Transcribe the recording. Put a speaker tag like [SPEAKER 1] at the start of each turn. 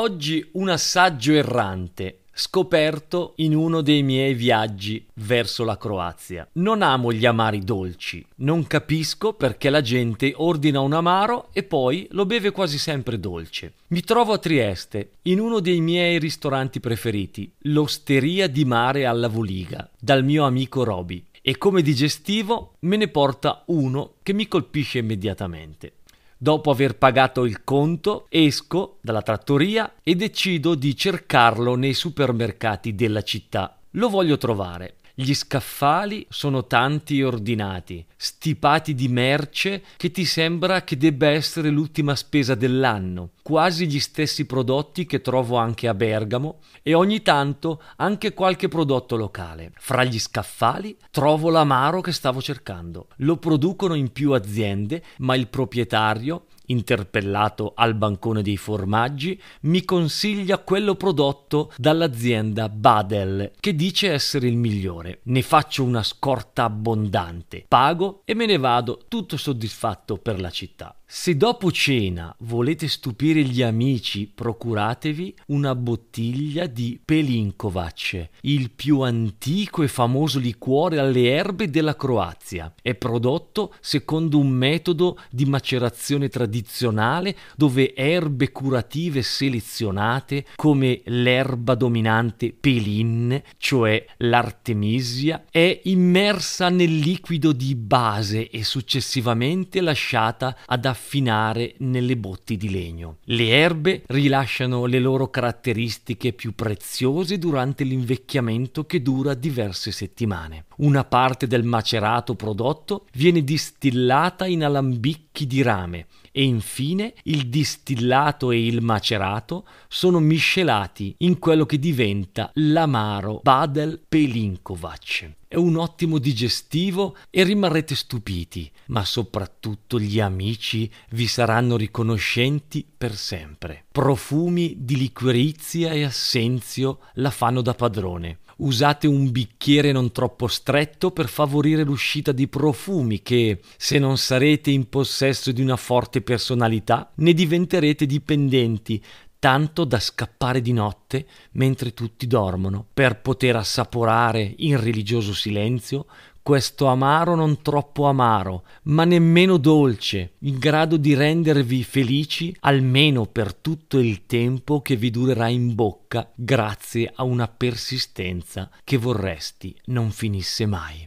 [SPEAKER 1] Oggi un assaggio errante scoperto in uno dei miei viaggi verso la Croazia. Non amo gli amari dolci, non capisco perché la gente ordina un amaro e poi lo beve quasi sempre dolce. Mi trovo a Trieste, in uno dei miei ristoranti preferiti, l'Osteria di Mare alla Voliga, dal mio amico Roby. E come digestivo me ne porta uno che mi colpisce immediatamente. Dopo aver pagato il conto, esco dalla trattoria e decido di cercarlo nei supermercati della città. Lo voglio trovare. Gli scaffali sono tanti e ordinati, stipati di merce che ti sembra che debba essere l'ultima spesa dell'anno, quasi gli stessi prodotti che trovo anche a Bergamo e ogni tanto anche qualche prodotto locale. Fra gli scaffali trovo l'amaro che stavo cercando. Lo producono in più aziende, ma il proprietario interpellato al bancone dei formaggi, mi consiglia quello prodotto dall'azienda Badel, che dice essere il migliore. Ne faccio una scorta abbondante, pago e me ne vado tutto soddisfatto per la città. Se dopo cena volete stupire gli amici, procuratevi una bottiglia di Pelinkovac, il più antico e famoso liquore alle erbe della Croazia. È prodotto secondo un metodo di macerazione tradizionale dove erbe curative selezionate come l'erba dominante Pelin, cioè l'artemisia, è immersa nel liquido di base e successivamente lasciata ad affrontare affinare nelle botti di legno. Le erbe rilasciano le loro caratteristiche più preziose durante l'invecchiamento che dura diverse settimane. Una parte del macerato prodotto viene distillata in alambicchi di rame e infine il distillato e il macerato sono miscelati in quello che diventa l'amaro Badel Pelinkovac. È un ottimo digestivo e rimarrete stupiti, ma soprattutto gli amici vi saranno riconoscenti per sempre. Profumi di liquirizia e assenzio la fanno da padrone usate un bicchiere non troppo stretto per favorire l'uscita di profumi che, se non sarete in possesso di una forte personalità, ne diventerete dipendenti tanto da scappare di notte mentre tutti dormono, per poter assaporare in religioso silenzio questo amaro non troppo amaro, ma nemmeno dolce, in grado di rendervi felici almeno per tutto il tempo che vi durerà in bocca grazie a una persistenza che vorresti non finisse mai.